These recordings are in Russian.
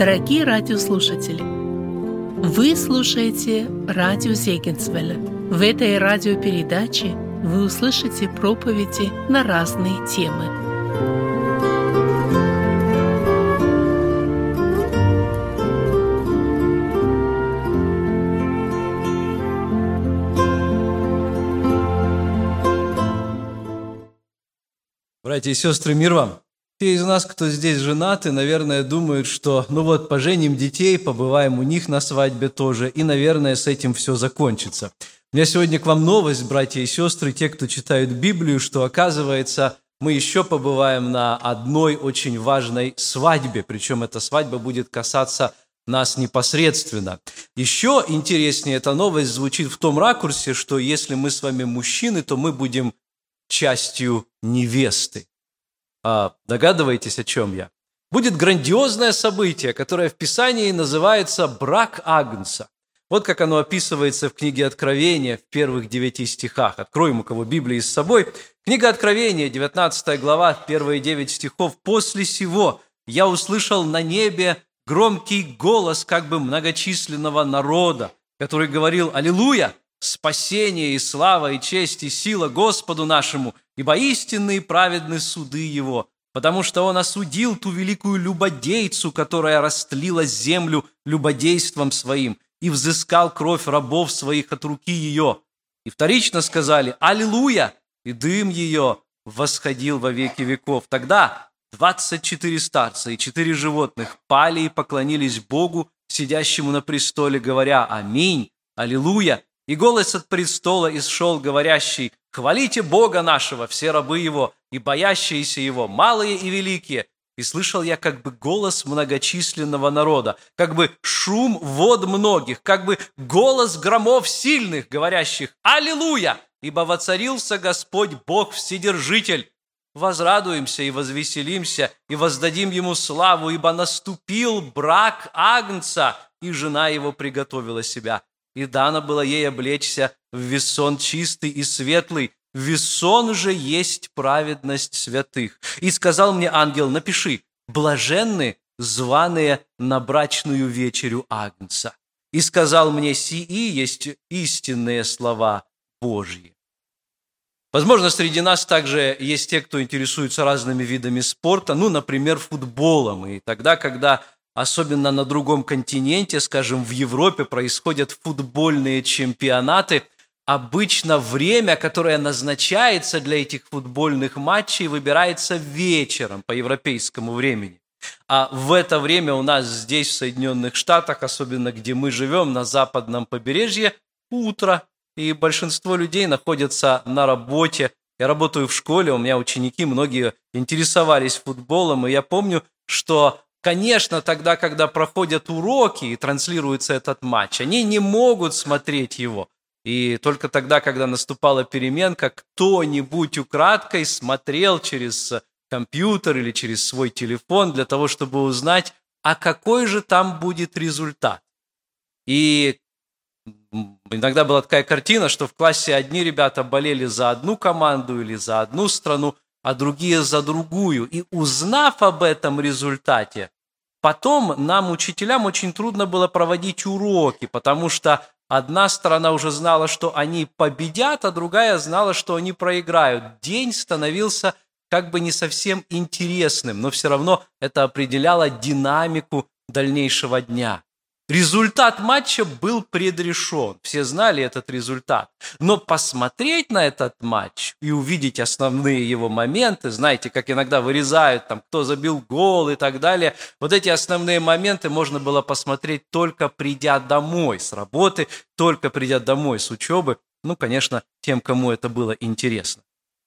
Дорогие радиослушатели, вы слушаете радио Зегенсвелля. В этой радиопередаче вы услышите проповеди на разные темы. Братья и сестры, мир вам! Те из нас, кто здесь женаты, наверное, думают, что ну вот поженим детей, побываем у них на свадьбе тоже, и, наверное, с этим все закончится. У меня сегодня к вам новость, братья и сестры, те, кто читают Библию, что оказывается, мы еще побываем на одной очень важной свадьбе, причем эта свадьба будет касаться нас непосредственно. Еще интереснее эта новость звучит в том ракурсе, что если мы с вами мужчины, то мы будем частью невесты. А, догадываетесь, о чем я? Будет грандиозное событие, которое в Писании называется «брак Агнца». Вот как оно описывается в книге Откровения в первых девяти стихах. Откроем у кого Библии с собой. Книга Откровения, 19 глава, первые девять стихов. «После сего я услышал на небе громкий голос как бы многочисленного народа, который говорил «Аллилуйя! Спасение и слава и честь и сила Господу нашему, ибо истинные праведны суды Его, потому что Он осудил ту великую любодейцу, которая растлила землю любодейством своим, и взыскал кровь рабов своих от руки ее. И вторично сказали «Аллилуйя!» и дым ее восходил во веки веков. Тогда двадцать четыре старца и четыре животных пали и поклонились Богу, сидящему на престоле, говоря «Аминь! Аллилуйя!» И голос от престола исшел, говорящий, «Хвалите Бога нашего, все рабы Его, и боящиеся Его, малые и великие». И слышал я как бы голос многочисленного народа, как бы шум вод многих, как бы голос громов сильных, говорящих «Аллилуйя!» Ибо воцарился Господь Бог Вседержитель. Возрадуемся и возвеселимся, и воздадим Ему славу, ибо наступил брак Агнца, и жена его приготовила себя и дано было ей облечься в весон чистый и светлый, весон же есть праведность святых. И сказал мне ангел, напиши, блаженны, званые на брачную вечерю Агнца. И сказал мне, сии есть истинные слова Божьи. Возможно, среди нас также есть те, кто интересуется разными видами спорта, ну, например, футболом. И тогда, когда особенно на другом континенте, скажем, в Европе происходят футбольные чемпионаты, обычно время, которое назначается для этих футбольных матчей, выбирается вечером по европейскому времени. А в это время у нас здесь, в Соединенных Штатах, особенно где мы живем, на западном побережье, утро, и большинство людей находятся на работе. Я работаю в школе, у меня ученики, многие интересовались футболом, и я помню, что Конечно, тогда, когда проходят уроки и транслируется этот матч, они не могут смотреть его. И только тогда, когда наступала переменка, кто-нибудь украдкой смотрел через компьютер или через свой телефон для того, чтобы узнать, а какой же там будет результат. И иногда была такая картина, что в классе одни ребята болели за одну команду или за одну страну, а другие за другую. И узнав об этом результате, потом нам, учителям, очень трудно было проводить уроки, потому что одна сторона уже знала, что они победят, а другая знала, что они проиграют. День становился как бы не совсем интересным, но все равно это определяло динамику дальнейшего дня. Результат матча был предрешен. Все знали этот результат. Но посмотреть на этот матч и увидеть основные его моменты, знаете, как иногда вырезают, там, кто забил гол и так далее, вот эти основные моменты можно было посмотреть только придя домой с работы, только придя домой с учебы. Ну, конечно, тем, кому это было интересно.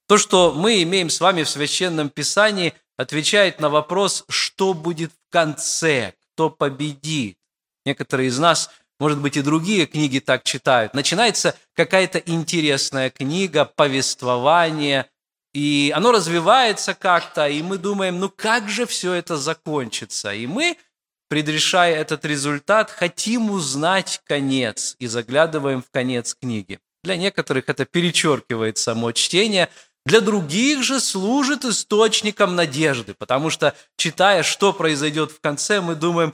То, что мы имеем с вами в Священном Писании, отвечает на вопрос, что будет в конце, кто победит. Некоторые из нас, может быть, и другие книги так читают. Начинается какая-то интересная книга, повествование, и оно развивается как-то, и мы думаем, ну как же все это закончится? И мы, предрешая этот результат, хотим узнать конец и заглядываем в конец книги. Для некоторых это перечеркивает само чтение, Для других же служит источником надежды, потому что, читая, что произойдет в конце, мы думаем,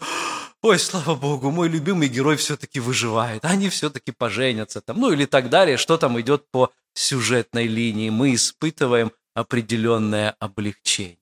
ой, слава богу, мой любимый герой все-таки выживает, они все-таки поженятся, там, ну или так далее, что там идет по сюжетной линии. Мы испытываем определенное облегчение.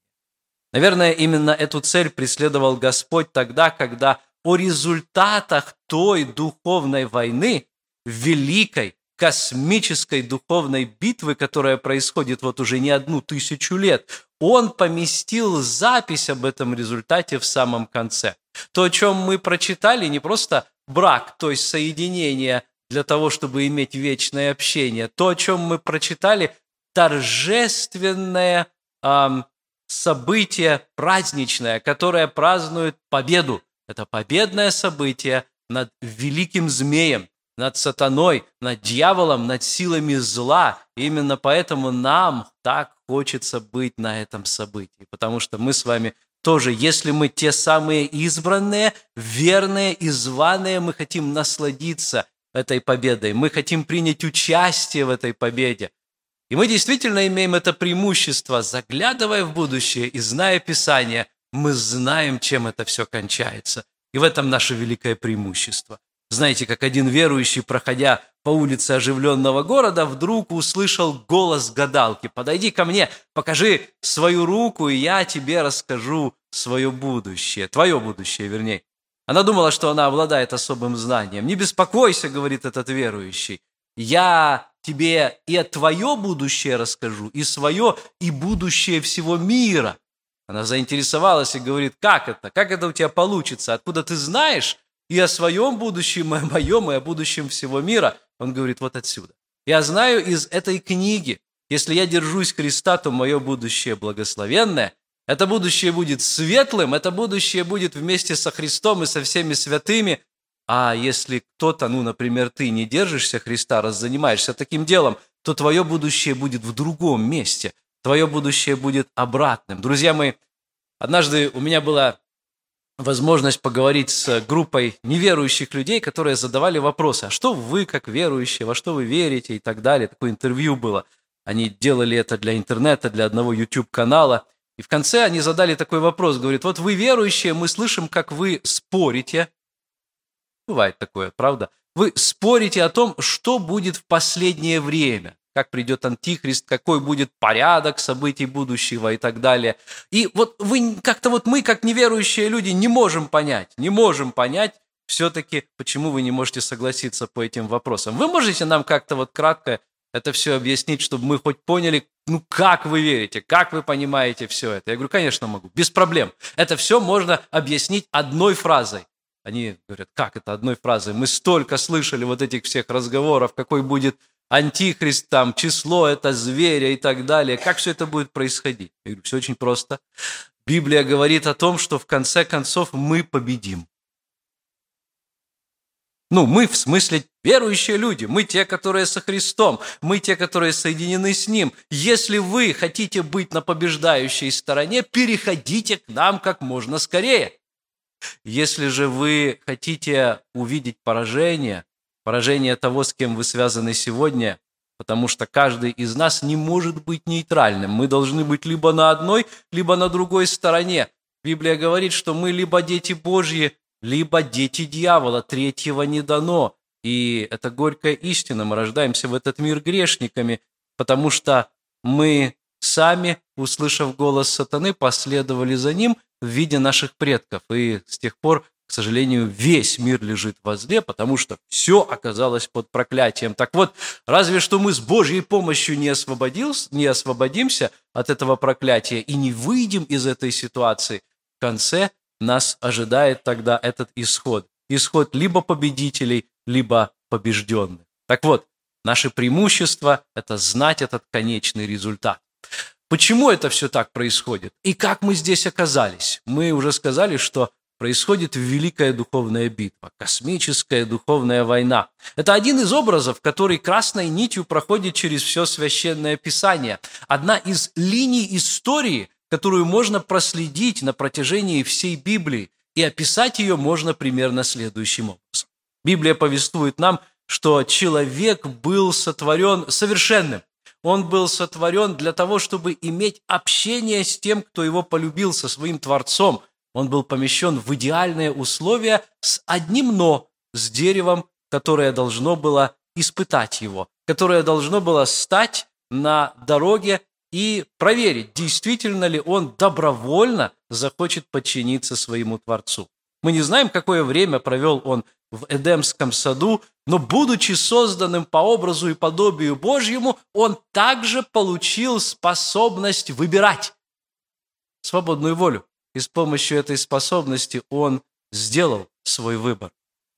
Наверное, именно эту цель преследовал Господь тогда, когда о результатах той духовной войны, великой, космической духовной битвы, которая происходит вот уже не одну тысячу лет, он поместил запись об этом результате в самом конце. То, о чем мы прочитали, не просто брак, то есть соединение для того, чтобы иметь вечное общение. То, о чем мы прочитали, торжественное эм, событие праздничное, которое празднует победу. Это победное событие над великим змеем, над сатаной, над дьяволом, над силами зла. И именно поэтому нам так хочется быть на этом событии, потому что мы с вами тоже, если мы те самые избранные, верные и званые, мы хотим насладиться этой победой, мы хотим принять участие в этой победе. И мы действительно имеем это преимущество, заглядывая в будущее и зная Писание, мы знаем, чем это все кончается. И в этом наше великое преимущество. Знаете, как один верующий, проходя по улице оживленного города, вдруг услышал голос гадалки. «Подойди ко мне, покажи свою руку, и я тебе расскажу свое будущее, твое будущее, вернее». Она думала, что она обладает особым знанием. «Не беспокойся», — говорит этот верующий, «я тебе и твое будущее расскажу, и свое, и будущее всего мира». Она заинтересовалась и говорит, как это? Как это у тебя получится? Откуда ты знаешь? И о своем будущем, и о моем, и о будущем всего мира. Он говорит вот отсюда. Я знаю из этой книги, если я держусь Христа, то мое будущее благословенное. Это будущее будет светлым, это будущее будет вместе со Христом и со всеми святыми. А если кто-то, ну, например, ты не держишься Христа, раз занимаешься таким делом, то твое будущее будет в другом месте. Твое будущее будет обратным. Друзья мои, однажды у меня была возможность поговорить с группой неверующих людей, которые задавали вопросы, а что вы, как верующие, во что вы верите и так далее. Такое интервью было. Они делали это для интернета, для одного YouTube-канала. И в конце они задали такой вопрос, говорит, вот вы верующие, мы слышим, как вы спорите. Бывает такое, правда? Вы спорите о том, что будет в последнее время как придет Антихрист, какой будет порядок событий будущего и так далее. И вот вы как-то вот мы, как неверующие люди, не можем понять, не можем понять все-таки, почему вы не можете согласиться по этим вопросам. Вы можете нам как-то вот кратко это все объяснить, чтобы мы хоть поняли, ну как вы верите, как вы понимаете все это? Я говорю, конечно могу, без проблем. Это все можно объяснить одной фразой. Они говорят, как это одной фразой? Мы столько слышали вот этих всех разговоров, какой будет антихрист, там, число это зверя и так далее. Как все это будет происходить? Я говорю, все очень просто. Библия говорит о том, что в конце концов мы победим. Ну, мы в смысле верующие люди, мы те, которые со Христом, мы те, которые соединены с Ним. Если вы хотите быть на побеждающей стороне, переходите к нам как можно скорее. Если же вы хотите увидеть поражение, поражение того, с кем вы связаны сегодня, потому что каждый из нас не может быть нейтральным. Мы должны быть либо на одной, либо на другой стороне. Библия говорит, что мы либо дети Божьи, либо дети дьявола, третьего не дано. И это горькая истина, мы рождаемся в этот мир грешниками, потому что мы сами, услышав голос сатаны, последовали за ним в виде наших предков. И с тех пор к сожалению, весь мир лежит во зле, потому что все оказалось под проклятием. Так вот, разве что мы с Божьей помощью не, освободился, не освободимся от этого проклятия и не выйдем из этой ситуации, в конце нас ожидает тогда этот исход. Исход либо победителей, либо побежденных. Так вот, наше преимущество – это знать этот конечный результат. Почему это все так происходит? И как мы здесь оказались? Мы уже сказали, что происходит великая духовная битва, космическая духовная война. Это один из образов, который красной нитью проходит через все священное писание. Одна из линий истории, которую можно проследить на протяжении всей Библии, и описать ее можно примерно следующим образом. Библия повествует нам, что человек был сотворен совершенным. Он был сотворен для того, чтобы иметь общение с тем, кто его полюбил, со своим Творцом. Он был помещен в идеальные условия с одним «но», с деревом, которое должно было испытать его, которое должно было стать на дороге и проверить, действительно ли он добровольно захочет подчиниться своему Творцу. Мы не знаем, какое время провел он в Эдемском саду, но, будучи созданным по образу и подобию Божьему, он также получил способность выбирать свободную волю. И с помощью этой способности он сделал свой выбор.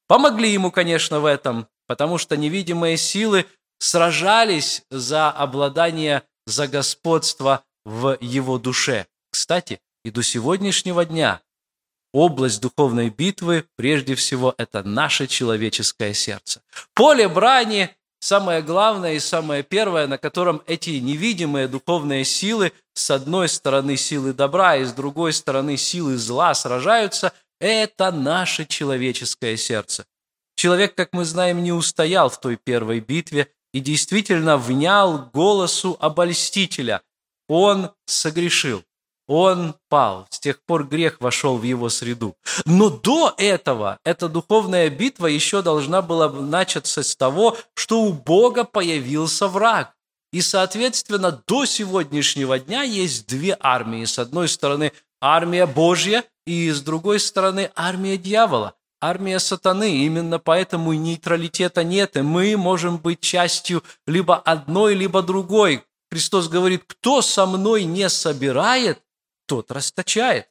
Помогли ему, конечно, в этом, потому что невидимые силы сражались за обладание, за господство в его душе. Кстати, и до сегодняшнего дня область духовной битвы, прежде всего, это наше человеческое сердце. Поле брани – самое главное и самое первое, на котором эти невидимые духовные силы, с одной стороны силы добра и с другой стороны силы зла сражаются, это наше человеческое сердце. Человек, как мы знаем, не устоял в той первой битве и действительно внял голосу обольстителя. Он согрешил. Он пал. С тех пор грех вошел в его среду. Но до этого эта духовная битва еще должна была начаться с того, что у Бога появился враг. И, соответственно, до сегодняшнего дня есть две армии. С одной стороны, армия Божья, и с другой стороны, армия дьявола, армия сатаны. Именно поэтому нейтралитета нет, и мы можем быть частью либо одной, либо другой. Христос говорит, кто со мной не собирает, тот расточает.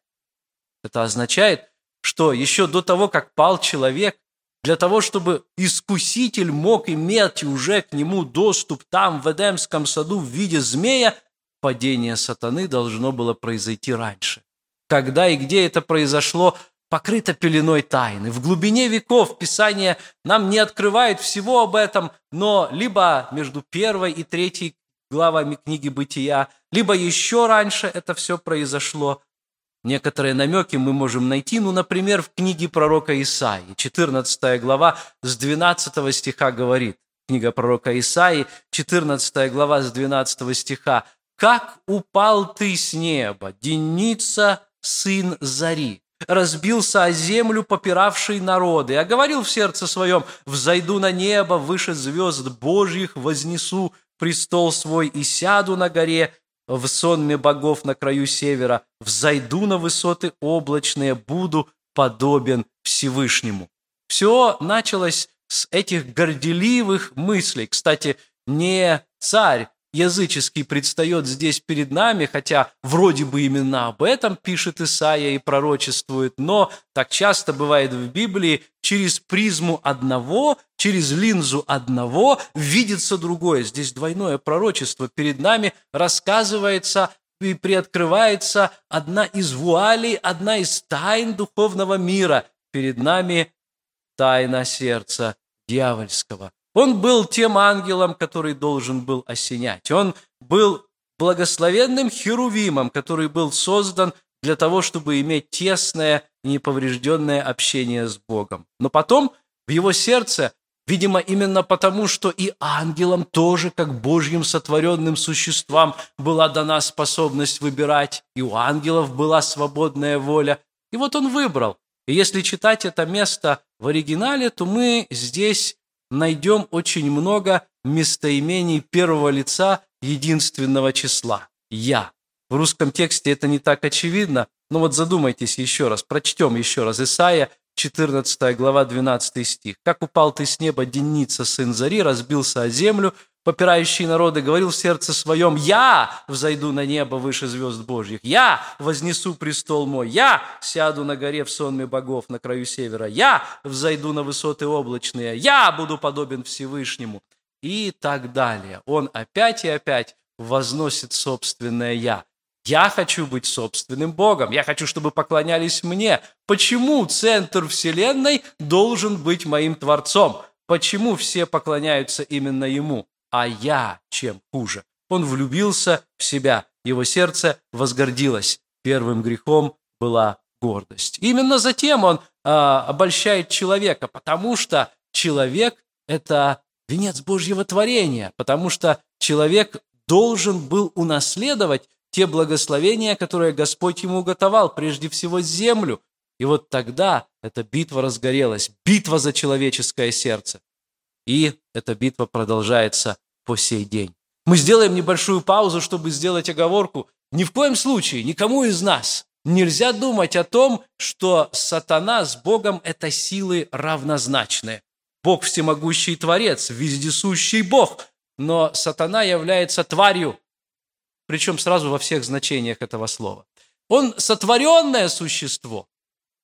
Это означает, что еще до того, как пал человек, для того, чтобы искуситель мог иметь уже к нему доступ там, в Эдемском саду, в виде змея, падение сатаны должно было произойти раньше. Когда и где это произошло, покрыто пеленой тайны. В глубине веков Писание нам не открывает всего об этом, но либо между первой и третьей главами книги «Бытия», либо еще раньше это все произошло. Некоторые намеки мы можем найти, ну, например, в книге пророка Исаии, 14 глава с 12 стиха говорит, книга пророка Исаии, 14 глава с 12 стиха, «Как упал ты с неба, Деница, сын Зари, разбился о землю, попиравший народы, а говорил в сердце своем, «Взойду на небо, выше звезд Божьих вознесу престол свой и сяду на горе, в сонме богов на краю севера, взойду на высоты облачные, буду подобен Всевышнему». Все началось с этих горделивых мыслей. Кстати, не царь языческий предстает здесь перед нами, хотя вроде бы именно об этом пишет Исаия и пророчествует, но так часто бывает в Библии, через призму одного, через линзу одного видится другое. Здесь двойное пророчество. Перед нами рассказывается и приоткрывается одна из вуалей, одна из тайн духовного мира. Перед нами тайна сердца дьявольского. Он был тем ангелом, который должен был осенять. Он был благословенным херувимом, который был создан для того, чтобы иметь тесное неповрежденное общение с Богом. Но потом в его сердце, видимо, именно потому, что и ангелам тоже, как Божьим сотворенным существам, была дана способность выбирать, и у ангелов была свободная воля. И вот он выбрал. И если читать это место в оригинале, то мы здесь найдем очень много местоимений первого лица единственного числа – «я». В русском тексте это не так очевидно, но вот задумайтесь еще раз, прочтем еще раз. Исаия, 14 глава, 12 стих. «Как упал ты с неба, Деница, сын Зари, разбился о землю, попирающий народы, говорил в сердце своем, «Я взойду на небо выше звезд Божьих, я вознесу престол мой, я сяду на горе в сонме богов на краю севера, я взойду на высоты облачные, я буду подобен Всевышнему» и так далее. Он опять и опять возносит собственное «я». Я хочу быть собственным Богом. Я хочу, чтобы поклонялись мне. Почему центр Вселенной должен быть моим Творцом? Почему все поклоняются именно Ему? А я чем хуже. Он влюбился в себя, его сердце возгордилось. Первым грехом была гордость. Именно затем он а, обольщает человека, потому что человек – это венец Божьего творения, потому что человек должен был унаследовать те благословения, которые Господь ему уготовал, прежде всего землю. И вот тогда эта битва разгорелась, битва за человеческое сердце. И эта битва продолжается по сей день. Мы сделаем небольшую паузу, чтобы сделать оговорку. Ни в коем случае никому из нас нельзя думать о том, что сатана с Богом – это силы равнозначные. Бог всемогущий Творец, вездесущий Бог, но сатана является тварью, причем сразу во всех значениях этого слова. Он сотворенное существо.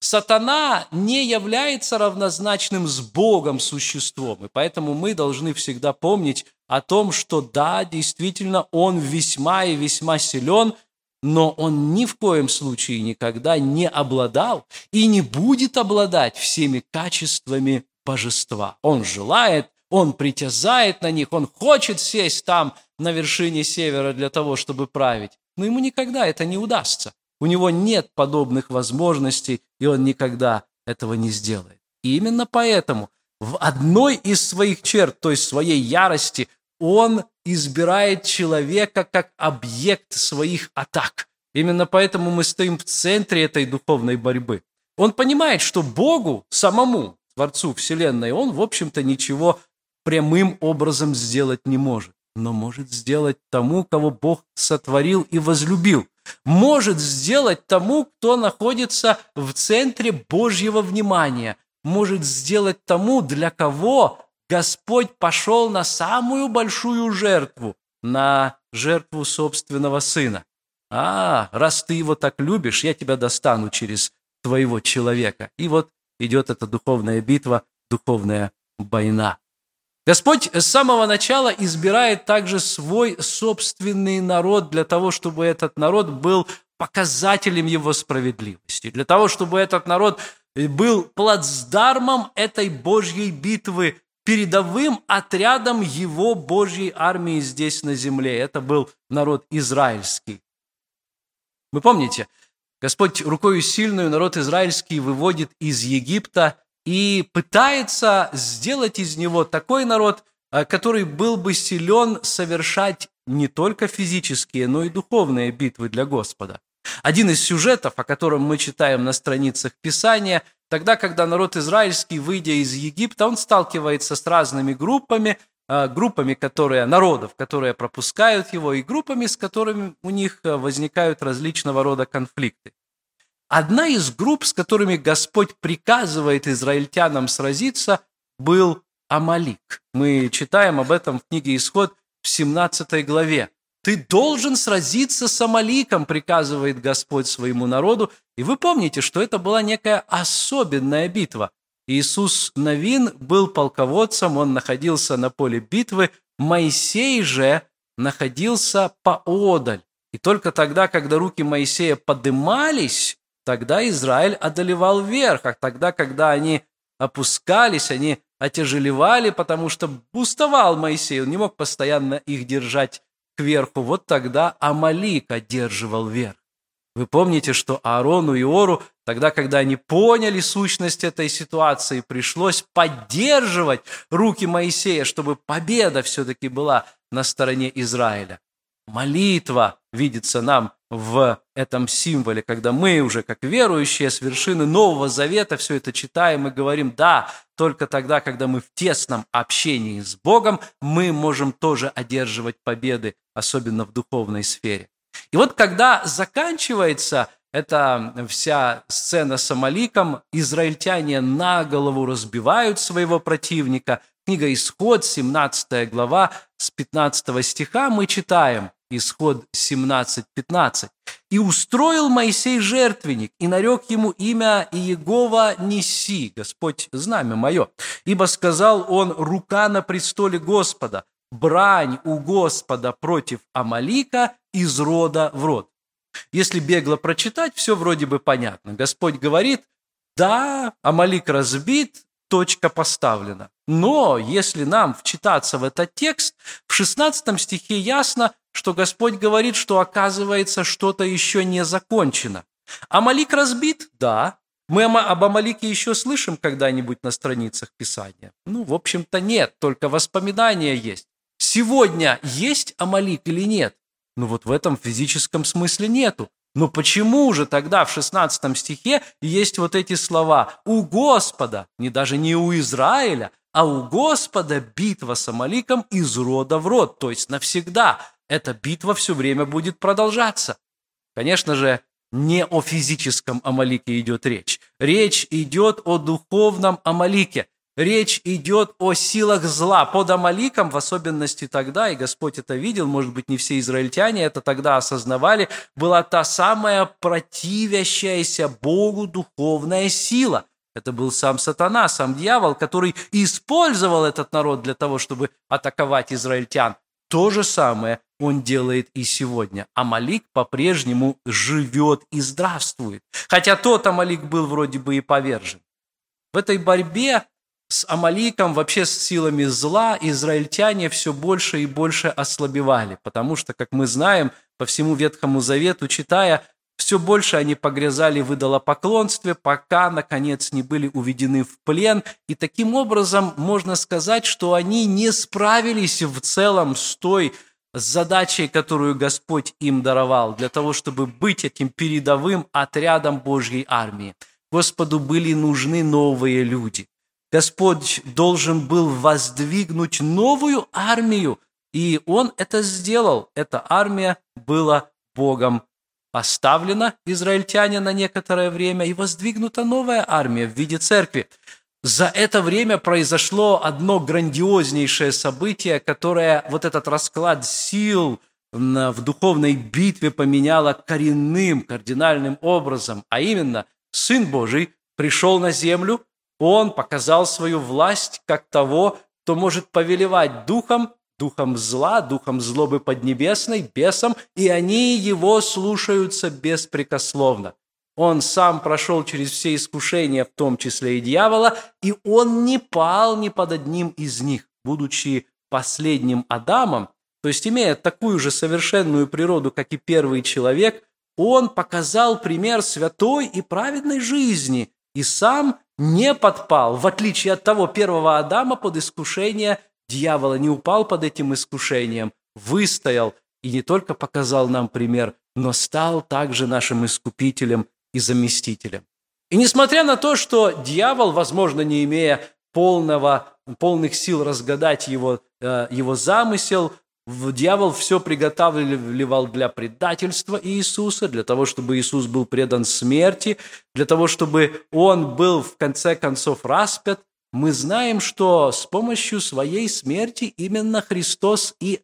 Сатана не является равнозначным с Богом существом, и поэтому мы должны всегда помнить о том, что да, действительно, он весьма и весьма силен, но он ни в коем случае никогда не обладал и не будет обладать всеми качествами божества. Он желает, он притязает на них, он хочет сесть там на вершине севера для того, чтобы править, но ему никогда это не удастся. У него нет подобных возможностей, и он никогда этого не сделает. И именно поэтому в одной из своих черт, то есть своей ярости, он избирает человека как объект своих атак. Именно поэтому мы стоим в центре этой духовной борьбы. Он понимает, что Богу самому, Творцу Вселенной, он, в общем-то, ничего прямым образом сделать не может, но может сделать тому, кого Бог сотворил и возлюбил. Может сделать тому, кто находится в центре Божьего внимания. Может сделать тому, для кого Господь пошел на самую большую жертву, на жертву собственного сына. А, раз ты его так любишь, я тебя достану через твоего человека. И вот идет эта духовная битва, духовная война. Господь с самого начала избирает также свой собственный народ для того, чтобы этот народ был показателем его справедливости, для того, чтобы этот народ был плацдармом этой Божьей битвы, передовым отрядом его Божьей армии здесь на земле. Это был народ израильский. Вы помните, Господь рукою сильную народ израильский выводит из Египта и пытается сделать из него такой народ, э, который был бы силен совершать не только физические, но и духовные битвы для Господа. Один из сюжетов, о котором мы читаем на страницах Писания, тогда, когда народ израильский, выйдя из Египта, он сталкивается с разными группами, э, группами которые, народов, которые пропускают его, и группами, с которыми у них э, возникают различного рода конфликты. Одна из групп, с которыми Господь приказывает израильтянам сразиться, был Амалик. Мы читаем об этом в книге «Исход» в 17 главе. «Ты должен сразиться с Амаликом», приказывает Господь своему народу. И вы помните, что это была некая особенная битва. Иисус Новин был полководцем, он находился на поле битвы, Моисей же находился поодаль. И только тогда, когда руки Моисея подымались, тогда Израиль одолевал верх, а тогда, когда они опускались, они отяжелевали, потому что уставал Моисей, он не мог постоянно их держать кверху. Вот тогда Амалик одерживал верх. Вы помните, что Аарону и Ору, тогда, когда они поняли сущность этой ситуации, пришлось поддерживать руки Моисея, чтобы победа все-таки была на стороне Израиля. Молитва видится нам в этом символе, когда мы уже как верующие с вершины Нового Завета все это читаем и говорим, да, только тогда, когда мы в тесном общении с Богом, мы можем тоже одерживать победы, особенно в духовной сфере. И вот когда заканчивается эта вся сцена с Амаликом, израильтяне на голову разбивают своего противника. Книга Исход, 17 глава, с 15 стиха мы читаем, Исход 17.15. «И устроил Моисей жертвенник, и нарек ему имя Иегова Неси, Господь знамя мое. Ибо сказал он, рука на престоле Господа, брань у Господа против Амалика из рода в род». Если бегло прочитать, все вроде бы понятно. Господь говорит, да, Амалик разбит, точка поставлена. Но если нам вчитаться в этот текст, в 16 стихе ясно, что Господь говорит, что оказывается что-то еще не закончено. Амалик разбит? Да. Мы об Амалике еще слышим когда-нибудь на страницах Писания? Ну, в общем-то, нет, только воспоминания есть. Сегодня есть Амалик или нет? Ну вот в этом физическом смысле нету. Но почему же тогда в 16 стихе есть вот эти слова «У Господа», не даже не у Израиля, а у Господа битва с Амаликом из рода в род, то есть навсегда. Эта битва все время будет продолжаться. Конечно же, не о физическом Амалике идет речь. Речь идет о духовном Амалике. Речь идет о силах зла. Под Амаликом, в особенности тогда, и Господь это видел, может быть, не все израильтяне это тогда осознавали, была та самая противящаяся Богу духовная сила. Это был сам сатана, сам дьявол, который использовал этот народ для того, чтобы атаковать израильтян. То же самое он делает и сегодня. Амалик по-прежнему живет и здравствует. Хотя тот Амалик был вроде бы и повержен. В этой борьбе с Амаликом, вообще с силами зла, израильтяне все больше и больше ослабевали, потому что, как мы знаем, по всему Ветхому Завету, читая, все больше они погрязали в идолопоклонстве, пока, наконец, не были уведены в плен. И таким образом можно сказать, что они не справились в целом с той задачей, которую Господь им даровал, для того, чтобы быть этим передовым отрядом Божьей армии. Господу были нужны новые люди. Господь должен был воздвигнуть новую армию, и Он это сделал. Эта армия была Богом поставлена, израильтяне, на некоторое время, и воздвигнута новая армия в виде церкви. За это время произошло одно грандиознейшее событие, которое вот этот расклад сил в духовной битве поменяло коренным, кардинальным образом, а именно Сын Божий пришел на землю, он показал свою власть как того, кто может повелевать духом, духом зла, духом злобы поднебесной, бесом, и они его слушаются беспрекословно. Он сам прошел через все искушения, в том числе и дьявола, и он не пал ни под одним из них, будучи последним Адамом, то есть имея такую же совершенную природу, как и первый человек, он показал пример святой и праведной жизни и сам не подпал, в отличие от того первого Адама, под искушение дьявола, не упал под этим искушением, выстоял и не только показал нам пример, но стал также нашим искупителем и заместителем. И несмотря на то, что дьявол, возможно, не имея полного, полных сил разгадать его, э, его замысел, Дьявол все приготавливал для предательства Иисуса, для того, чтобы Иисус был предан смерти, для того, чтобы Он был в конце концов распят. Мы знаем, что с помощью своей смерти именно Христос и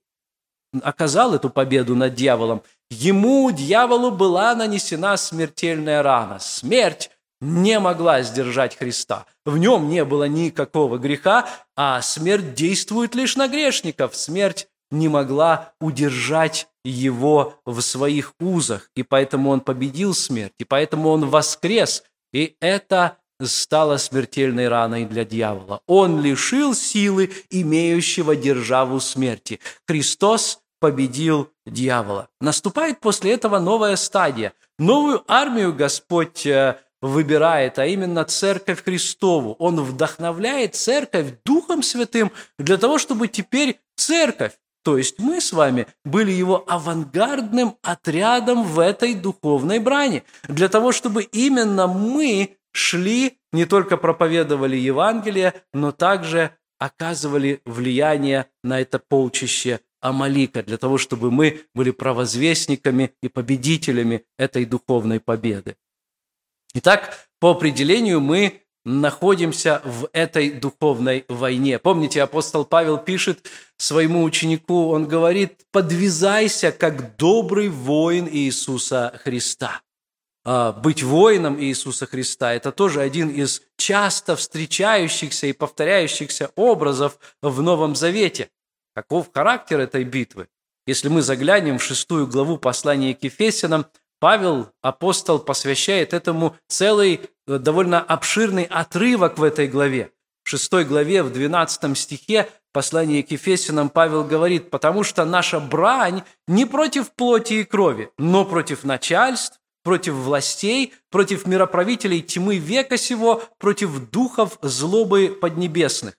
оказал эту победу над дьяволом. Ему, дьяволу, была нанесена смертельная рана. Смерть не могла сдержать Христа. В нем не было никакого греха, а смерть действует лишь на грешников. Смерть не могла удержать его в своих узах, и поэтому он победил смерть, и поэтому он воскрес, и это стало смертельной раной для дьявола. Он лишил силы имеющего державу смерти. Христос победил дьявола. Наступает после этого новая стадия. Новую армию Господь э, выбирает, а именно Церковь Христову. Он вдохновляет Церковь Духом Святым для того, чтобы теперь Церковь то есть мы с вами были его авангардным отрядом в этой духовной брани. Для того, чтобы именно мы шли, не только проповедовали Евангелие, но также оказывали влияние на это полчище Амалика, для того, чтобы мы были провозвестниками и победителями этой духовной победы. Итак, по определению мы находимся в этой духовной войне. Помните, апостол Павел пишет своему ученику, он говорит, подвязайся, как добрый воин Иисуса Христа. А, быть воином Иисуса Христа – это тоже один из часто встречающихся и повторяющихся образов в Новом Завете. Каков характер этой битвы? Если мы заглянем в шестую главу послания к Ефесянам, Павел, апостол, посвящает этому целый довольно обширный отрывок в этой главе. В шестой главе, в 12 стихе послания к Ефесянам Павел говорит, «Потому что наша брань не против плоти и крови, но против начальств, против властей, против мироправителей тьмы века сего, против духов злобы поднебесных.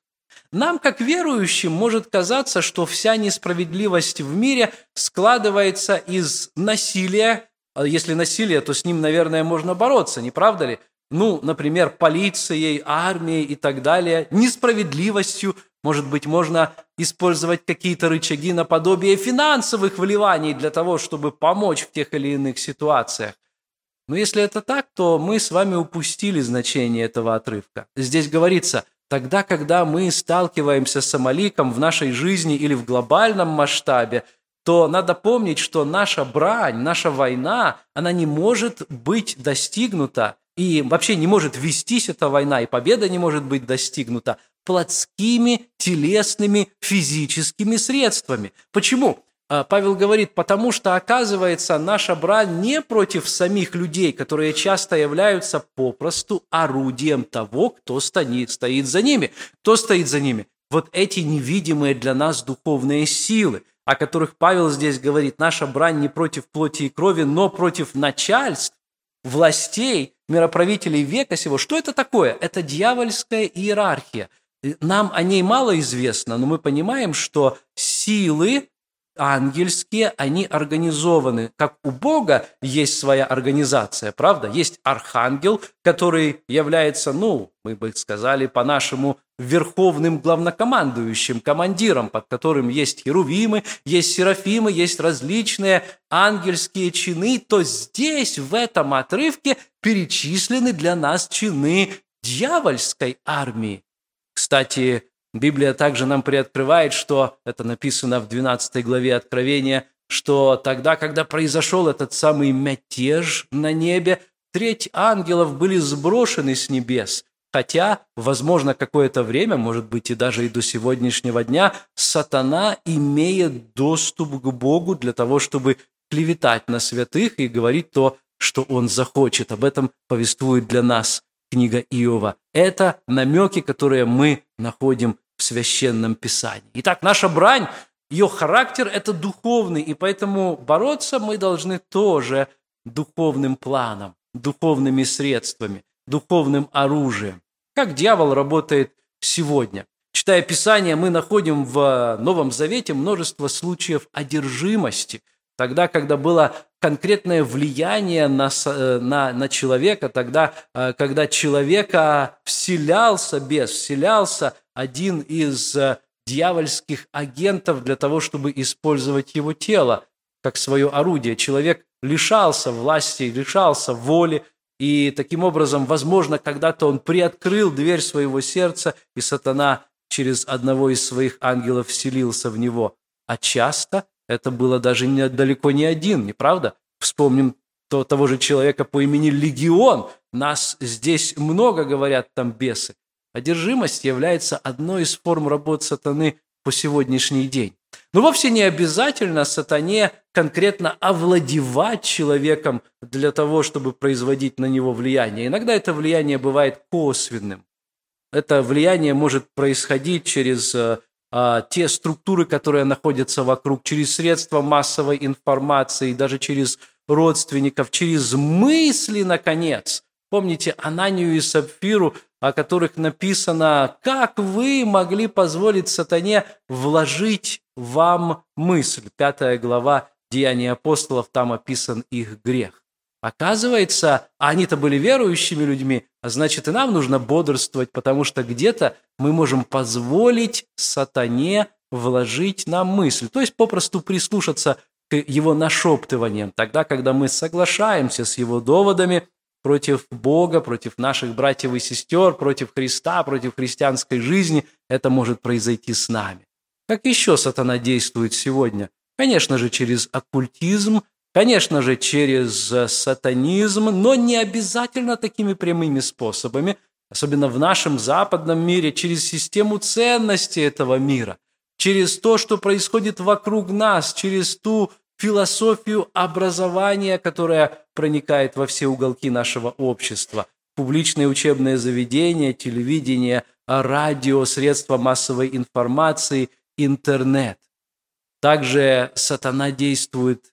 Нам, как верующим, может казаться, что вся несправедливость в мире складывается из насилия. А если насилие, то с ним, наверное, можно бороться, не правда ли? Ну, например, полицией, армией и так далее, несправедливостью. Может быть, можно использовать какие-то рычаги наподобие финансовых вливаний для того, чтобы помочь в тех или иных ситуациях. Но если это так, то мы с вами упустили значение этого отрывка. Здесь говорится, тогда, когда мы сталкиваемся с Амаликом в нашей жизни или в глобальном масштабе, то надо помнить, что наша брань, наша война, она не может быть достигнута, и вообще не может вестись эта война, и победа не может быть достигнута плотскими, телесными, физическими средствами. Почему? А, Павел говорит, потому что, оказывается, наша брань не против самих людей, которые часто являются попросту орудием того, кто стоит, стоит за ними. Кто стоит за ними? Вот эти невидимые для нас духовные силы, о которых Павел здесь говорит, наша брань не против плоти и крови, но против начальств, властей, мироправителей века сего. Что это такое? Это дьявольская иерархия. Нам о ней мало известно, но мы понимаем, что силы, ангельские, они организованы. Как у Бога есть своя организация, правда? Есть архангел, который является, ну, мы бы сказали по-нашему, верховным главнокомандующим, командиром, под которым есть херувимы, есть серафимы, есть различные ангельские чины, то здесь, в этом отрывке, перечислены для нас чины дьявольской армии. Кстати, Библия также нам приоткрывает, что это написано в 12 главе Откровения, что тогда, когда произошел этот самый мятеж на небе, треть ангелов были сброшены с небес. Хотя, возможно, какое-то время, может быть, и даже и до сегодняшнего дня, сатана имеет доступ к Богу для того, чтобы клеветать на святых и говорить то, что он захочет. Об этом повествует для нас книга Иова. Это намеки, которые мы находим Священном Писании. Итак, наша брань, ее характер – это духовный, и поэтому бороться мы должны тоже духовным планом, духовными средствами, духовным оружием. Как дьявол работает сегодня? Читая Писание, мы находим в Новом Завете множество случаев одержимости, тогда, когда было конкретное влияние на, э, на, на человека, тогда, э, когда человека вселялся бес, вселялся один из э, дьявольских агентов для того, чтобы использовать его тело как свое орудие. Человек лишался власти, лишался воли, и таким образом, возможно, когда-то он приоткрыл дверь своего сердца, и сатана через одного из своих ангелов вселился в него. А часто это было даже не, далеко не один, не правда? Вспомним то, того же человека по имени Легион. Нас здесь много говорят там бесы. Одержимость является одной из форм работ сатаны по сегодняшний день. Но вовсе не обязательно сатане конкретно овладевать человеком для того, чтобы производить на него влияние. Иногда это влияние бывает косвенным. Это влияние может происходить через э, а, те структуры, которые находятся вокруг, через средства массовой информации, даже через родственников, через мысли, наконец. Помните Ананию и Сапфиру, о которых написано, как вы могли позволить сатане вложить вам мысль. Пятая глава Деяний апостолов, там описан их грех. Оказывается, они-то были верующими людьми, а значит, и нам нужно бодрствовать, потому что где-то мы можем позволить сатане вложить нам мысль, то есть попросту прислушаться к его нашептываниям, тогда, когда мы соглашаемся с его доводами против Бога, против наших братьев и сестер, против Христа, против христианской жизни, это может произойти с нами. Как еще сатана действует сегодня? Конечно же, через оккультизм, Конечно же, через э, сатанизм, но не обязательно такими прямыми способами, особенно в нашем западном мире, через систему ценностей этого мира, через то, что происходит вокруг нас, через ту философию образования, которая проникает во все уголки нашего общества, публичные учебные заведения, телевидение, радио, средства массовой информации, интернет. Также сатана действует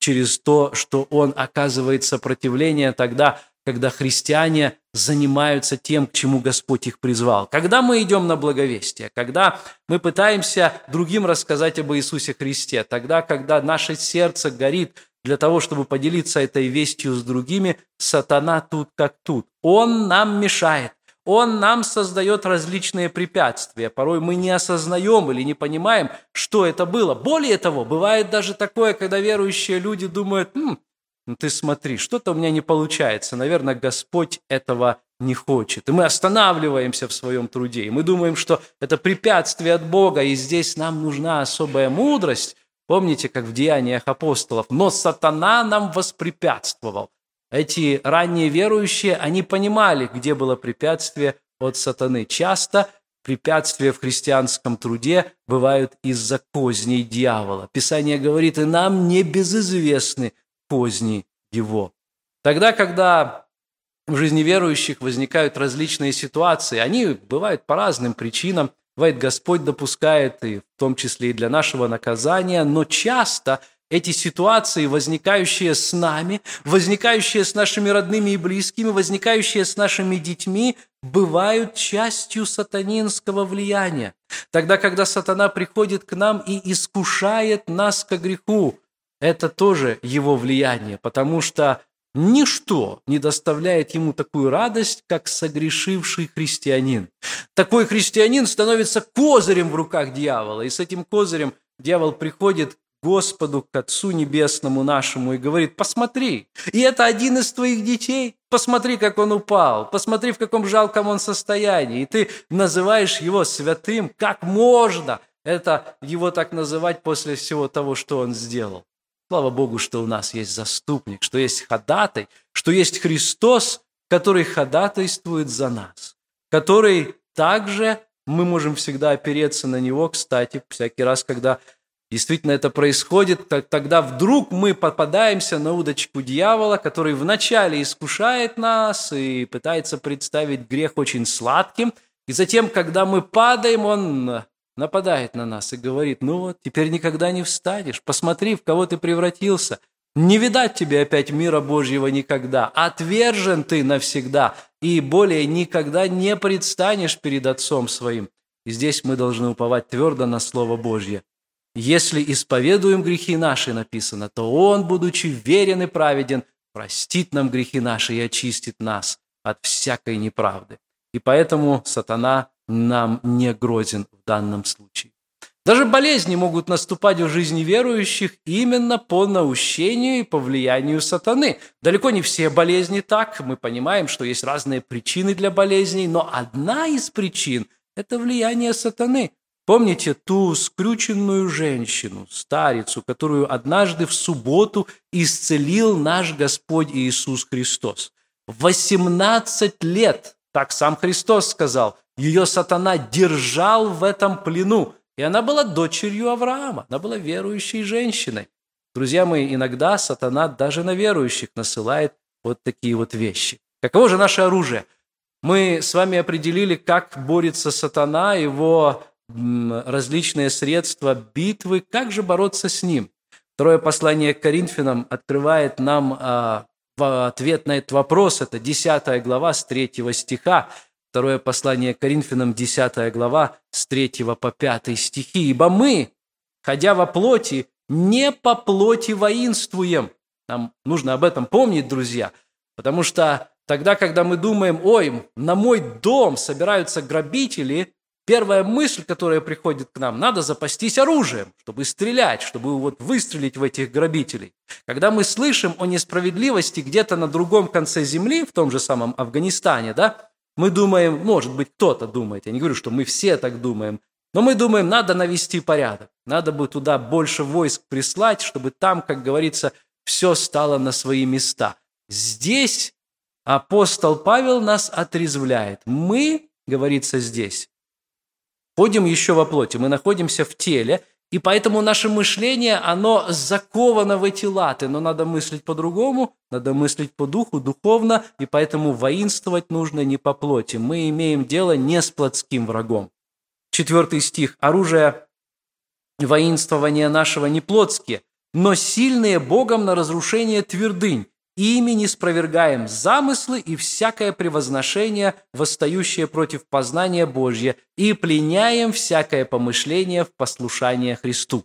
через то, что он оказывает сопротивление тогда, когда христиане занимаются тем, к чему Господь их призвал. Когда мы идем на благовестие, когда мы пытаемся другим рассказать об Иисусе Христе, тогда, когда наше сердце горит для того, чтобы поделиться этой вестью с другими, сатана тут как тут. Он нам мешает. Он нам создает различные препятствия. Порой мы не осознаем или не понимаем, что это было. Более того, бывает даже такое, когда верующие люди думают, «М, ну ты смотри, что-то у меня не получается. Наверное, Господь этого не хочет. И мы останавливаемся в своем труде. И мы думаем, что это препятствие от Бога, и здесь нам нужна особая мудрость. Помните, как в Деяниях апостолов? Но сатана нам воспрепятствовал. Эти ранние верующие, они понимали, где было препятствие от сатаны. Часто препятствия в христианском труде бывают из-за козней дьявола. Писание говорит, и нам не безызвестны козни его. Тогда, когда в жизни верующих возникают различные ситуации, они бывают по разным причинам, бывает Господь допускает, и в том числе и для нашего наказания, но часто эти ситуации, возникающие с нами, возникающие с нашими родными и близкими, возникающие с нашими детьми, бывают частью сатанинского влияния. Тогда, когда сатана приходит к нам и искушает нас к греху, это тоже его влияние, потому что ничто не доставляет ему такую радость, как согрешивший христианин. Такой христианин становится козырем в руках дьявола, и с этим козырем дьявол приходит к Господу, к Отцу Небесному нашему и говорит, посмотри, и это один из твоих детей, посмотри, как он упал, посмотри, в каком жалком он состоянии, и ты называешь его святым, как можно это его так называть после всего того, что он сделал. Слава Богу, что у нас есть заступник, что есть ходатай, что есть Христос, который ходатайствует за нас, который также мы можем всегда опереться на Него. Кстати, всякий раз, когда действительно это происходит, тогда вдруг мы попадаемся на удочку дьявола, который вначале искушает нас и пытается представить грех очень сладким, и затем, когда мы падаем, он нападает на нас и говорит, ну вот, теперь никогда не встанешь, посмотри, в кого ты превратился. Не видать тебе опять мира Божьего никогда. Отвержен ты навсегда, и более никогда не предстанешь перед Отцом своим. И здесь мы должны уповать твердо на Слово Божье. Если исповедуем грехи наши, написано, то Он, будучи верен и праведен, простит нам грехи наши и очистит нас от всякой неправды. И поэтому сатана нам не грозен в данном случае. Даже болезни могут наступать в жизни верующих именно по наущению и по влиянию сатаны. Далеко не все болезни так. Мы понимаем, что есть разные причины для болезней, но одна из причин – это влияние сатаны. Помните ту скрюченную женщину, старицу, которую однажды в субботу исцелил наш Господь Иисус Христос? 18 лет, так сам Христос сказал, ее сатана держал в этом плену. И она была дочерью Авраама, она была верующей женщиной. Друзья мои, иногда сатана даже на верующих насылает вот такие вот вещи. Каково же наше оружие? Мы с вами определили, как борется сатана, его различные средства битвы, как же бороться с ним. Второе послание к Коринфянам открывает нам а, ответ на этот вопрос. Это 10 глава с 3 стиха. Второе послание Коринфянам, 10 глава, с 3 по 5 стихи. «Ибо мы, ходя во плоти, не по плоти воинствуем». Нам нужно об этом помнить, друзья, потому что тогда, когда мы думаем, ой, на мой дом собираются грабители, первая мысль, которая приходит к нам, надо запастись оружием, чтобы стрелять, чтобы вот выстрелить в этих грабителей. Когда мы слышим о несправедливости где-то на другом конце земли, в том же самом Афганистане, да, мы думаем, может быть, кто-то думает, я не говорю, что мы все так думаем, но мы думаем, надо навести порядок, надо бы туда больше войск прислать, чтобы там, как говорится, все стало на свои места. Здесь апостол Павел нас отрезвляет. Мы, говорится здесь, ходим еще во плоти, мы находимся в теле – и поэтому наше мышление, оно заковано в эти латы, но надо мыслить по-другому, надо мыслить по духу, духовно, и поэтому воинствовать нужно не по плоти. Мы имеем дело не с плотским врагом. Четвертый стих. Оружие воинствования нашего не плотские, но сильные Богом на разрушение твердынь. Ими не спровергаем замыслы и всякое превозношение, восстающее против познания Божье, и пленяем всякое помышление в послушание Христу».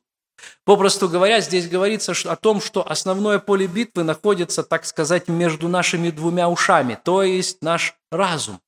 Попросту говоря, здесь говорится о том, что основное поле битвы находится, так сказать, между нашими двумя ушами, то есть наш разум.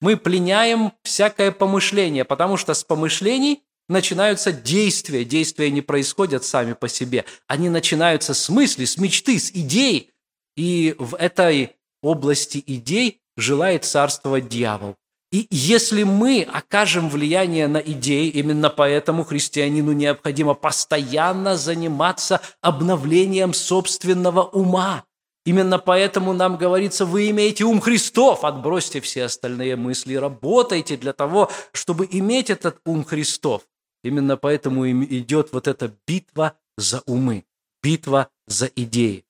Мы пленяем всякое помышление, потому что с помышлений начинаются действия. Действия не происходят сами по себе. Они начинаются с мысли, с мечты, с идей. И в этой области идей желает царствовать дьявол. И если мы окажем влияние на идеи, именно поэтому христианину необходимо постоянно заниматься обновлением собственного ума. Именно поэтому нам говорится, вы имеете ум Христов, отбросьте все остальные мысли, работайте для того, чтобы иметь этот ум Христов. Именно поэтому идет вот эта битва за умы, битва за идеи.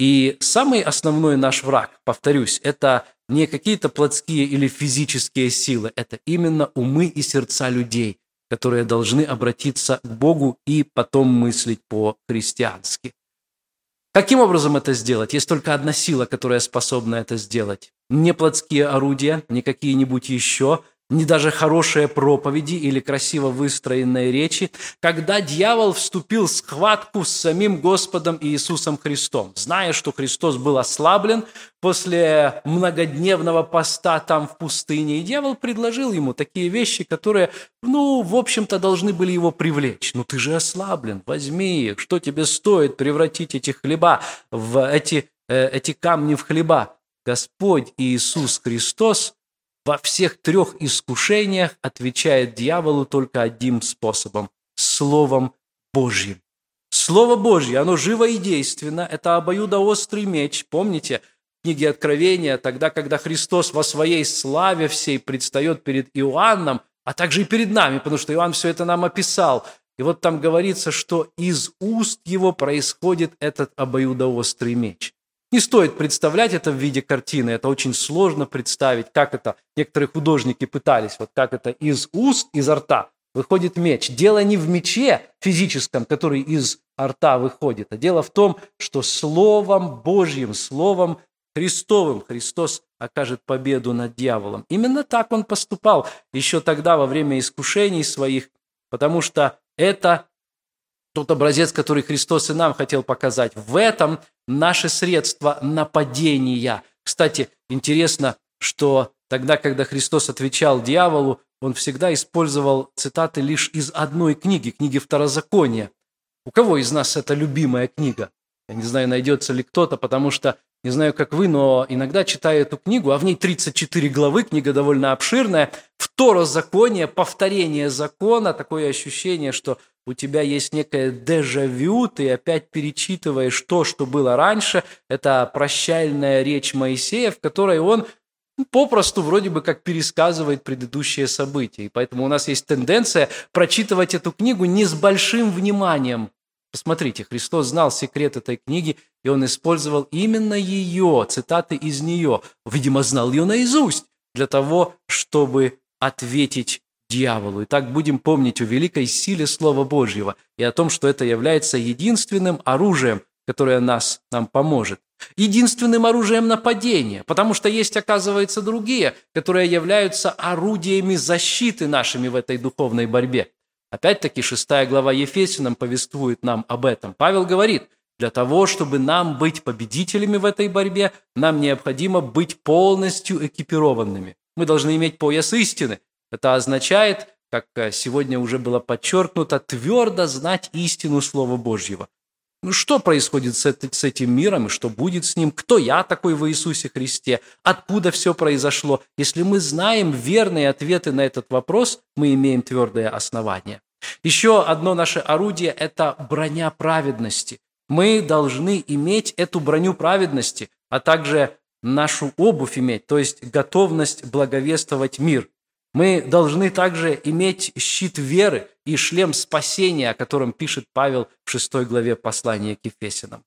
И самый основной наш враг, повторюсь, это не какие-то плотские или физические силы, это именно умы и сердца людей, которые должны обратиться к Богу и потом мыслить по-христиански. Каким образом это сделать? Есть только одна сила, которая способна это сделать. Не плотские орудия, не какие-нибудь еще, не даже хорошие проповеди или красиво выстроенные речи, когда дьявол вступил в схватку с самим Господом Иисусом Христом, зная, что Христос был ослаблен после многодневного поста там в пустыне, и дьявол предложил ему такие вещи, которые, ну, в общем-то, должны были его привлечь. Ну, ты же ослаблен, возьми их, что тебе стоит превратить эти хлеба в эти, э, эти камни в хлеба? Господь Иисус Христос – во всех трех искушениях отвечает дьяволу только одним способом – Словом Божьим. Слово Божье, оно живо и действенно, это обоюдоострый меч. Помните, в книге Откровения, тогда, когда Христос во своей славе всей предстает перед Иоанном, а также и перед нами, потому что Иоанн все это нам описал. И вот там говорится, что из уст его происходит этот обоюдоострый меч. Не стоит представлять это в виде картины, это очень сложно представить, как это некоторые художники пытались, вот как это из уст, изо рта выходит меч. Дело не в мече физическом, который из рта выходит, а дело в том, что Словом Божьим, Словом Христовым Христос окажет победу над дьяволом. Именно так он поступал еще тогда во время искушений своих, потому что это тот образец, который Христос и нам хотел показать. В этом наше средство нападения. Кстати, интересно, что тогда, когда Христос отвечал дьяволу, он всегда использовал цитаты лишь из одной книги, книги Второзакония. У кого из нас это любимая книга? Я не знаю, найдется ли кто-то, потому что, не знаю, как вы, но иногда читаю эту книгу, а в ней 34 главы, книга довольно обширная, второзаконие, повторение закона, такое ощущение, что у тебя есть некое дежавю, ты опять перечитываешь то, что было раньше. Это прощальная речь Моисея, в которой он ну, попросту вроде бы как пересказывает предыдущие события. И поэтому у нас есть тенденция прочитывать эту книгу не с большим вниманием. Посмотрите, Христос знал секрет этой книги, и он использовал именно ее, цитаты из нее. Видимо, знал ее наизусть для того, чтобы ответить дьяволу. И так будем помнить о великой силе Слова Божьего и о том, что это является единственным оружием, которое нас, нам поможет. Единственным оружием нападения, потому что есть, оказывается, другие, которые являются орудиями защиты нашими в этой духовной борьбе. Опять-таки, шестая глава Ефесянам повествует нам об этом. Павел говорит, для того, чтобы нам быть победителями в этой борьбе, нам необходимо быть полностью экипированными. Мы должны иметь пояс истины, это означает, как э, сегодня уже было подчеркнуто, твердо знать истину Слова Божьего. Ну, что происходит с, с этим миром и что будет с ним? Кто я такой в Иисусе Христе? Откуда все произошло? Если мы знаем верные ответы на этот вопрос, мы имеем твердое основание. Еще одно наше орудие – это броня праведности. Мы должны иметь эту броню праведности, а также нашу обувь иметь, то есть готовность благовествовать мир. Мы должны также иметь щит веры и шлем спасения, о котором пишет Павел в 6 главе послания к Ефесянам.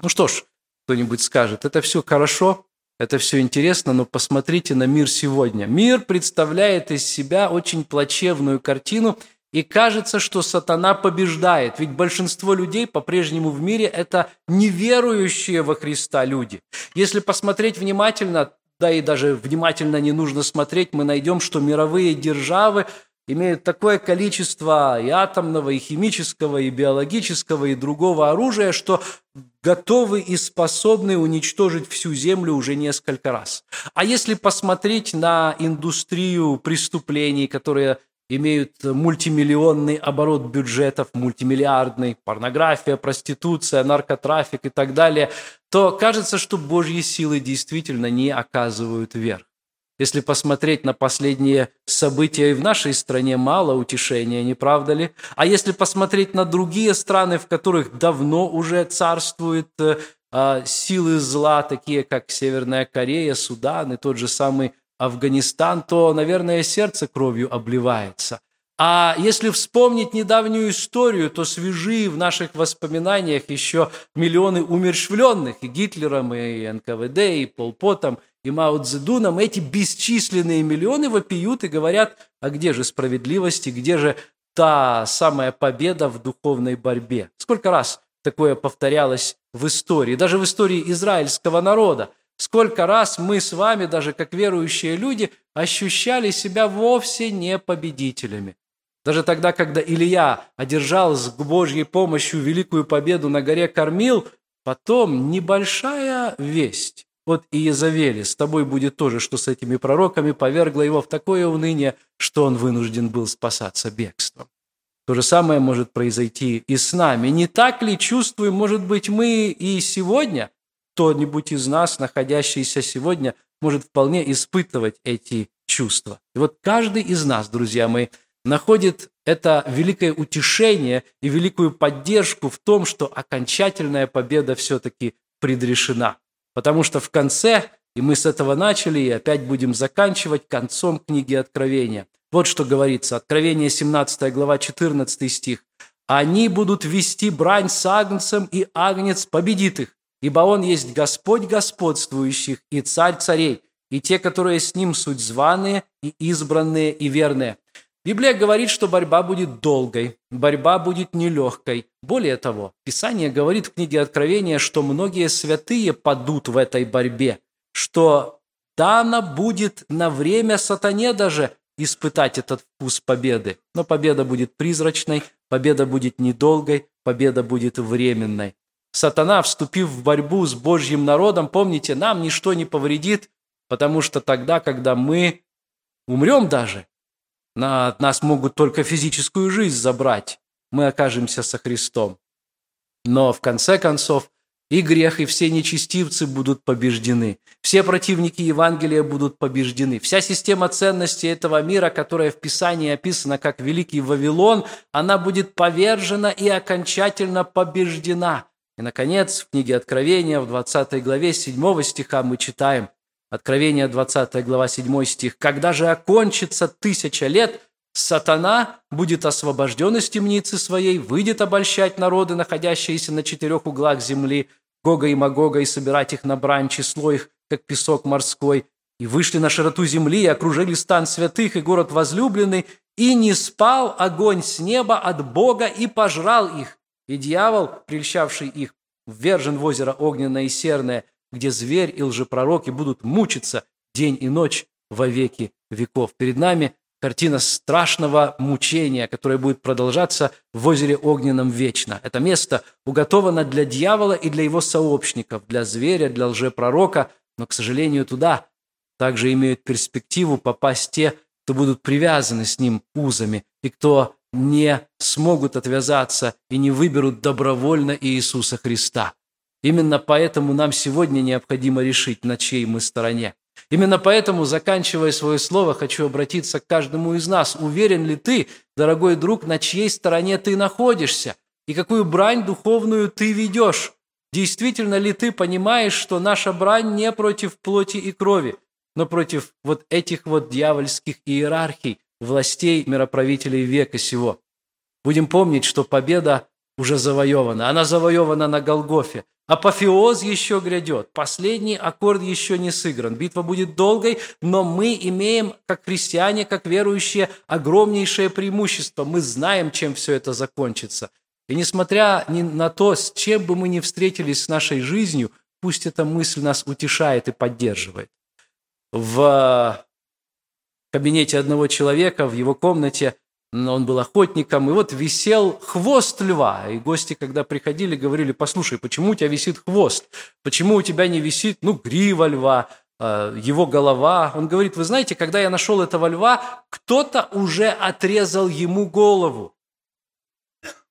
Ну что ж, кто-нибудь скажет, это все хорошо, это все интересно, но посмотрите на мир сегодня. Мир представляет из себя очень плачевную картину, И кажется, что сатана побеждает, ведь большинство людей по-прежнему в мире – это неверующие во Христа люди. Если посмотреть внимательно, да и даже внимательно не нужно смотреть, мы найдем, что мировые державы имеют такое количество и атомного, и химического, и биологического, и другого оружия, что готовы и способны уничтожить всю Землю уже несколько раз. А если посмотреть на индустрию преступлений, которые имеют мультимиллионный оборот бюджетов, мультимиллиардный, порнография, проституция, наркотрафик и так далее, то кажется, что Божьи силы действительно не оказывают верх. Если посмотреть на последние события и в нашей стране, мало утешения, не правда ли? А если посмотреть на другие страны, в которых давно уже царствуют э, э, силы зла, такие как Северная Корея, Судан и тот же самый Афганистан, то, наверное, сердце кровью обливается. А если вспомнить недавнюю историю, то свежи в наших воспоминаниях еще миллионы умершвленных и Гитлером, и НКВД, и Полпотом, и Мао Цзэдуном. Эти бесчисленные миллионы вопиют и говорят, а где же справедливость и где же та самая победа в духовной борьбе? Сколько раз такое повторялось в истории, даже в истории израильского народа – Сколько раз мы с вами, даже как верующие люди, ощущали себя вовсе не победителями. Даже тогда, когда Илья одержал с Божьей помощью великую победу на горе Кормил, потом небольшая весть от Иезавели с тобой будет тоже, что с этими пророками повергло его в такое уныние, что он вынужден был спасаться бегством. То же самое может произойти и с нами. Не так ли чувствуем, может быть, мы и сегодня, кто-нибудь из нас, находящийся сегодня, может вполне испытывать эти чувства. И вот каждый из нас, друзья мои, находит это великое утешение и великую поддержку в том, что окончательная победа все-таки предрешена. Потому что в конце, и мы с этого начали, и опять будем заканчивать концом книги Откровения. Вот что говорится, Откровение 17 глава 14 стих. «Они будут вести брань с агнцем, и агнец победит их, Ибо Он есть Господь господствующих и Царь царей, и те, которые с Ним суть званые и избранные и верные. Библия говорит, что борьба будет долгой, борьба будет нелегкой. Более того, Писание говорит в книге Откровения, что многие святые падут в этой борьбе, что дано будет на время сатане даже испытать этот вкус победы. Но победа будет призрачной, победа будет недолгой, победа будет временной сатана, вступив в борьбу с Божьим народом, помните, нам ничто не повредит, потому что тогда, когда мы умрем даже, на нас могут только физическую жизнь забрать, мы окажемся со Христом. Но в конце концов и грех, и все нечестивцы будут побеждены. Все противники Евангелия будут побеждены. Вся система ценностей этого мира, которая в Писании описана как Великий Вавилон, она будет повержена и окончательно побеждена. И, наконец, в книге Откровения, в 20 главе 7 стиха мы читаем, Откровение, 20 глава, 7 стих, «Когда же окончится тысяча лет, сатана будет освобожден из темницы своей, выйдет обольщать народы, находящиеся на четырех углах земли, Гога и Магога, и собирать их на брань, число их, как песок морской, и вышли на широту земли, и окружили стан святых и город возлюбленный, и не спал огонь с неба от Бога и пожрал их. И дьявол, прельщавший их, ввержен в озеро огненное и серное, где зверь и лжепророки будут мучиться день и ночь во веки веков. Перед нами картина страшного мучения, которое будет продолжаться в озере Огненном вечно. Это место уготовано для дьявола и для его сообщников, для зверя, для лжепророка, но, к сожалению, туда также имеют перспективу попасть те, кто будут привязаны с ним узами и кто не смогут отвязаться и не выберут добровольно Иисуса Христа. Именно поэтому нам сегодня необходимо решить, на чьей мы стороне. Именно поэтому, заканчивая свое слово, хочу обратиться к каждому из нас. Уверен ли ты, дорогой друг, на чьей стороне ты находишься и какую брань духовную ты ведешь? Действительно ли ты понимаешь, что наша брань не против плоти и крови, но против вот этих вот дьявольских иерархий, властей мироправителей века сего. Будем помнить, что победа уже завоевана. Она завоевана на Голгофе. Апофеоз еще грядет, последний аккорд еще не сыгран. Битва будет долгой, но мы имеем, как христиане, как верующие, огромнейшее преимущество. Мы знаем, чем все это закончится. И несмотря ни на то, с чем бы мы ни встретились с нашей жизнью, пусть эта мысль нас утешает и поддерживает. В кабинете одного человека, в его комнате, он был охотником, и вот висел хвост льва. И гости, когда приходили, говорили, послушай, почему у тебя висит хвост? Почему у тебя не висит, ну, грива льва, а, его голова? Он говорит, вы знаете, когда я нашел этого льва, кто-то уже отрезал ему голову.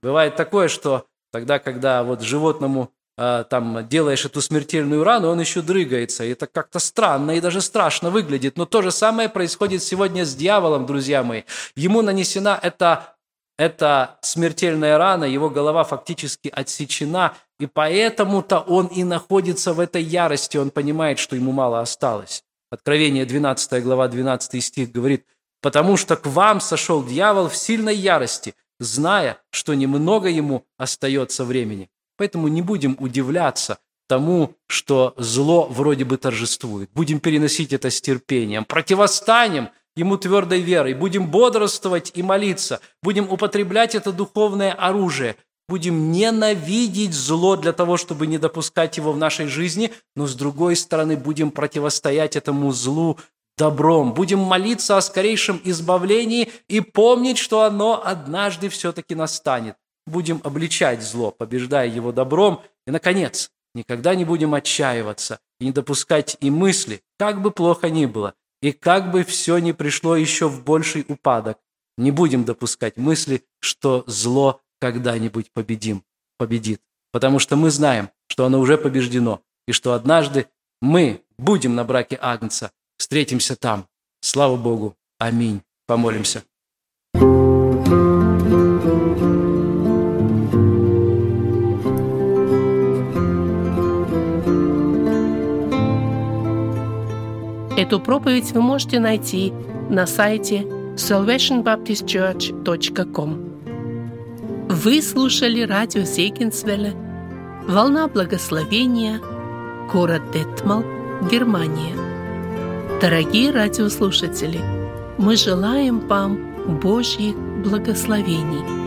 Бывает такое, что тогда, когда вот животному э, там делаешь эту смертельную рану, он еще дрыгается. И это как-то странно и даже страшно выглядит. Но то же самое происходит сегодня с дьяволом, друзья мои. Ему нанесена эта, эта смертельная рана, его голова фактически отсечена, и поэтому-то он и находится в этой ярости, он понимает, что ему мало осталось. Откровение 12 глава 12 стих говорит, «Потому что к вам сошел дьявол в сильной ярости, зная, что немного ему остается времени. Поэтому не будем удивляться тому, что зло вроде бы торжествует. Будем переносить это с терпением. Противостанем ему твердой верой. Будем бодрствовать и молиться. Будем употреблять это духовное оружие. Будем ненавидеть зло для того, чтобы не допускать его в нашей жизни, но с другой стороны будем противостоять этому злу добром. Будем молиться о скорейшем избавлении и помнить, что оно однажды все-таки настанет. Будем обличать зло, побеждая его добром. И, наконец, никогда не будем отчаиваться и не допускать и мысли, как бы плохо ни было, и как бы все не пришло еще в больший упадок. Не будем допускать мысли, что зло когда-нибудь победим, победит. Потому что мы знаем, что оно уже побеждено, и что однажды мы будем на браке Агнца, Встретимся там. Слава Богу. Аминь. Помолимся. Эту проповедь вы можете найти на сайте salvationbaptistchurch.com. Вы слушали радио Зегенсвелле «Волна благословения», город Детмал, Германия. Дорогие радиослушатели, мы желаем вам Божьих благословений –